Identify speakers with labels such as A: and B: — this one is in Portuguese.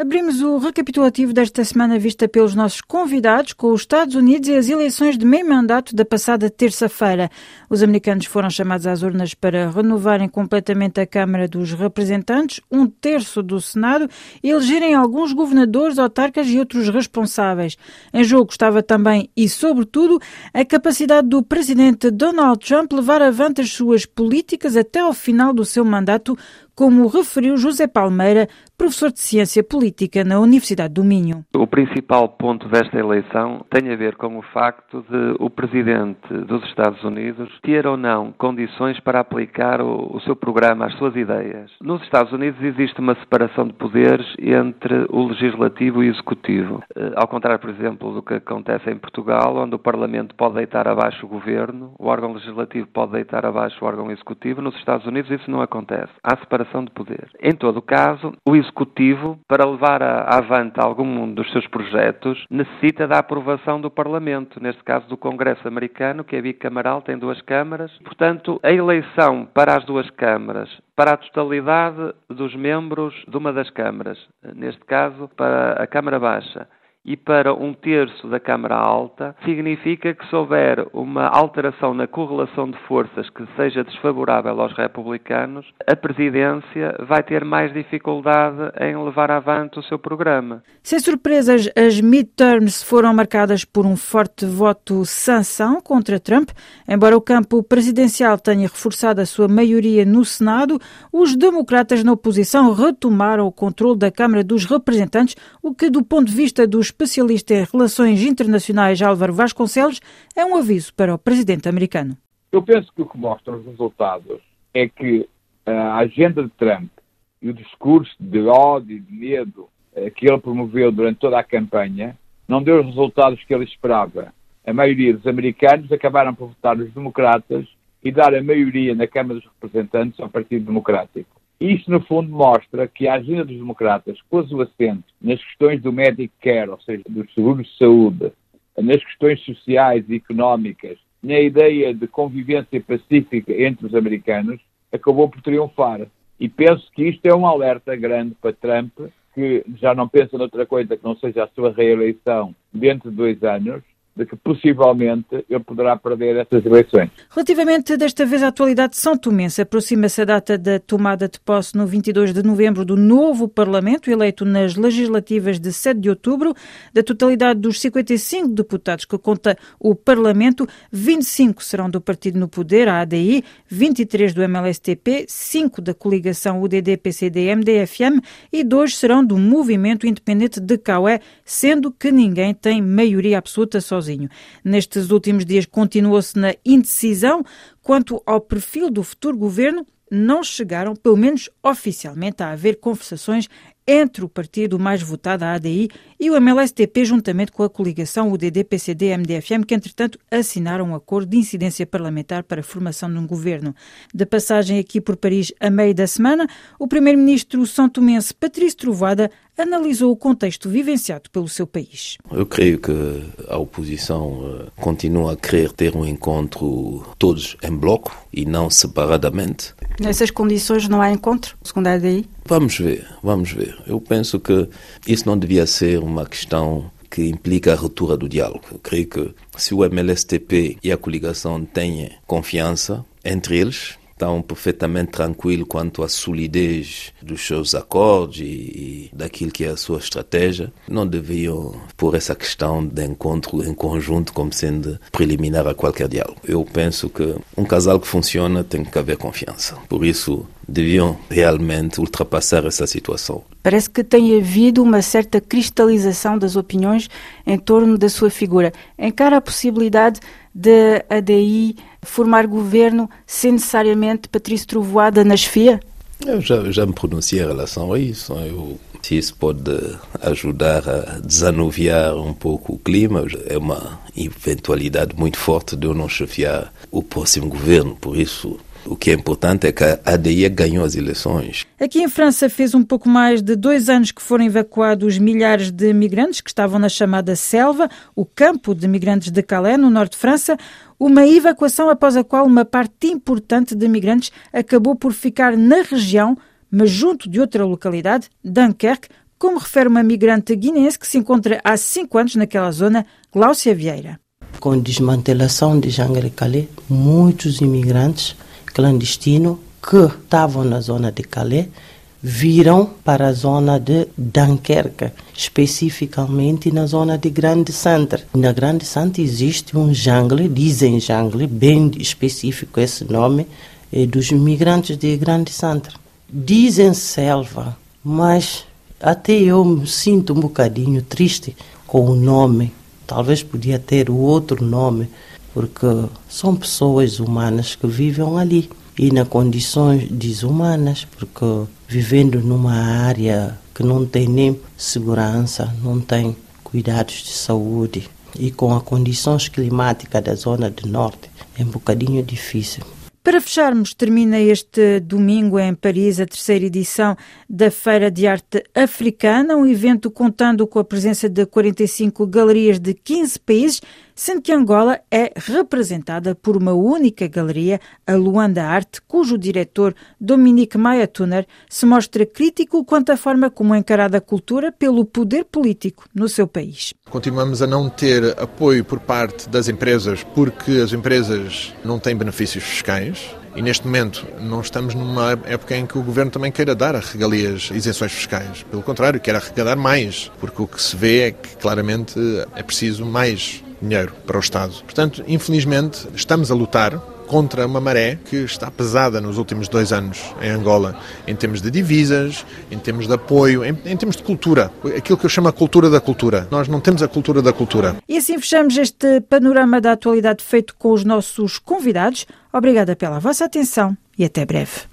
A: Abrimos o recapitulativo desta semana vista pelos nossos convidados com os Estados Unidos e as eleições de meio mandato da passada terça-feira. Os americanos foram chamados às urnas para renovarem completamente a Câmara dos Representantes, um terço do Senado e elegerem alguns governadores, autarcas e outros responsáveis. Em jogo estava também e, sobretudo, a capacidade do presidente Donald Trump levar avante as suas políticas até ao final do seu mandato, como referiu José Palmeira, professor de Ciência Política na Universidade do Minho.
B: O principal ponto desta eleição tem a ver com o facto de o presidente dos Estados Unidos ter ou não condições para aplicar o, o seu programa, as suas ideias. Nos Estados Unidos existe uma separação de poderes entre o legislativo e o executivo. Eh, ao contrário, por exemplo, do que acontece em Portugal, onde o Parlamento pode deitar abaixo o governo, o órgão legislativo pode deitar abaixo o órgão executivo, nos Estados Unidos isso não acontece. Há separação de poder. Em todo caso, o Executivo, para levar a, avante algum dos seus projetos, necessita da aprovação do Parlamento, neste caso do Congresso americano, que é bicamaral, tem duas câmaras. Portanto, a eleição para as duas câmaras, para a totalidade dos membros de uma das câmaras, neste caso para a Câmara Baixa, e para um terço da Câmara Alta, significa que se houver uma alteração na correlação de forças que seja desfavorável aos republicanos, a presidência vai ter mais dificuldade em levar avante o seu programa.
A: Sem surpresas, as midterms foram marcadas por um forte voto sanção contra Trump. Embora o campo presidencial tenha reforçado a sua maioria no Senado, os democratas na oposição retomaram o controle da Câmara dos Representantes, o que, do ponto de vista dos especialista em relações internacionais Álvaro Vasconcelos, é um aviso para o presidente americano.
C: Eu penso que o que mostram os resultados é que a agenda de Trump e o discurso de ódio e de medo eh, que ele promoveu durante toda a campanha não deu os resultados que ele esperava. A maioria dos americanos acabaram por votar nos democratas e dar a maioria na Câmara dos Representantes ao Partido Democrático. Isto, no fundo, mostra que a agenda dos democratas pôs o acento nas questões do Medicare, ou seja, dos seguros de saúde, nas questões sociais e económicas, na ideia de convivência pacífica entre os americanos, acabou por triunfar. E penso que isto é um alerta grande para Trump, que já não pensa noutra coisa que não seja a sua reeleição dentro de dois anos, de que possivelmente ele poderá perder essas eleições.
A: Relativamente desta vez à atualidade de São Tomense, aproxima-se a data da tomada de posse no 22 de novembro do novo Parlamento, eleito nas legislativas de 7 de outubro. Da totalidade dos 55 deputados que conta o Parlamento, 25 serão do partido no poder, a ADI, 23 do MLSTP, 5 da coligação UDD-PCD-MDFM e 2 serão do Movimento Independente de Caué, sendo que ninguém tem maioria absoluta sozinho sozinho. Nestes últimos dias continuou-se na indecisão quanto ao perfil do futuro governo. Não chegaram, pelo menos oficialmente, a haver conversações entre o partido mais votado, a ADI, e o MLSTP, juntamente com a coligação UDD-PCD-MDFM, que entretanto assinaram um acordo de incidência parlamentar para a formação de um governo. De passagem aqui por Paris a meio da semana, o primeiro-ministro são tomense Patrício Trovada analisou o contexto vivenciado pelo seu país.
D: Eu creio que a oposição eh, continua a querer ter um encontro todos em bloco e não separadamente.
A: Nessas condições não há encontro, segundo a ADI?
D: Vamos ver, vamos ver. Eu penso que isso não devia ser uma questão que implica a ruptura do diálogo. Eu creio que se o MLSTP e a coligação têm confiança entre eles, estão perfeitamente tranquilos quanto à solidez dos seus acordos e, e, daquilo que é a sua estratégia, não deviam pôr essa questão de encontro em conjunto como sendo preliminar a qualquer diálogo. Eu penso que um casal que funciona tem que haver confiança. Por isso, deviam realmente ultrapassar essa situação.
A: Parece que tem havido uma certa cristalização das opiniões em torno da sua figura. Encara a possibilidade de ADI formar governo sem necessariamente Patrício Trovoada na chefia?
D: Eu já, já me pronunciei em relação a isso. Eu, se isso pode ajudar a desanuviar um pouco o clima, é uma eventualidade muito forte de eu não chefiar o próximo governo. Por isso, o que é importante é que a ADI ganhou as eleições.
A: Aqui em França fez um pouco mais de dois anos que foram evacuados milhares de migrantes que estavam na chamada selva, o campo de migrantes de Calais, no norte de França. Uma evacuação após a qual uma parte importante de migrantes acabou por ficar na região, mas junto de outra localidade, Dunkerque, como refere uma migrante guinense que se encontra há cinco anos naquela zona, Gláucia Vieira.
E: Com a desmantelação de Jangle Calais, muitos imigrantes clandestinos que estavam na zona de Calais viram para a zona de Dunkerque, especificamente na zona de Grande Centre. Na Grande Centre existe um jungle, dizem jungle, bem específico esse nome, é dos imigrantes de Grande Centre. Dizem selva, mas até eu me sinto um bocadinho triste com o nome. Talvez podia ter outro nome, porque são pessoas humanas que vivem ali e nas condições desumanas, porque vivendo numa área que não tem nem segurança, não tem cuidados de saúde e com as condições climáticas da zona do norte, é um bocadinho difícil.
A: Para fecharmos, termina este domingo em Paris a terceira edição da Feira de Arte Africana, um evento contando com a presença de 45 galerias de 15 países, sendo que Angola é representada por uma única galeria, a Luanda Arte, cujo diretor Dominique Maia Tuner se mostra crítico quanto à forma como é encarada a cultura pelo poder político no seu país.
F: Continuamos a não ter apoio por parte das empresas porque as empresas não têm benefícios fiscais e neste momento não estamos numa época em que o governo também queira dar a regalias, isenções fiscais. Pelo contrário, quer arrecadar mais, porque o que se vê é que claramente é preciso mais dinheiro para o Estado. Portanto, infelizmente, estamos a lutar contra uma maré que está pesada nos últimos dois anos em Angola, em termos de divisas, em termos de apoio, em, em termos de cultura. Aquilo que eu chamo a cultura da cultura. Nós não temos a cultura da cultura.
A: E assim fechamos este panorama da atualidade feito com os nossos convidados. Obrigada pela vossa atenção e até breve.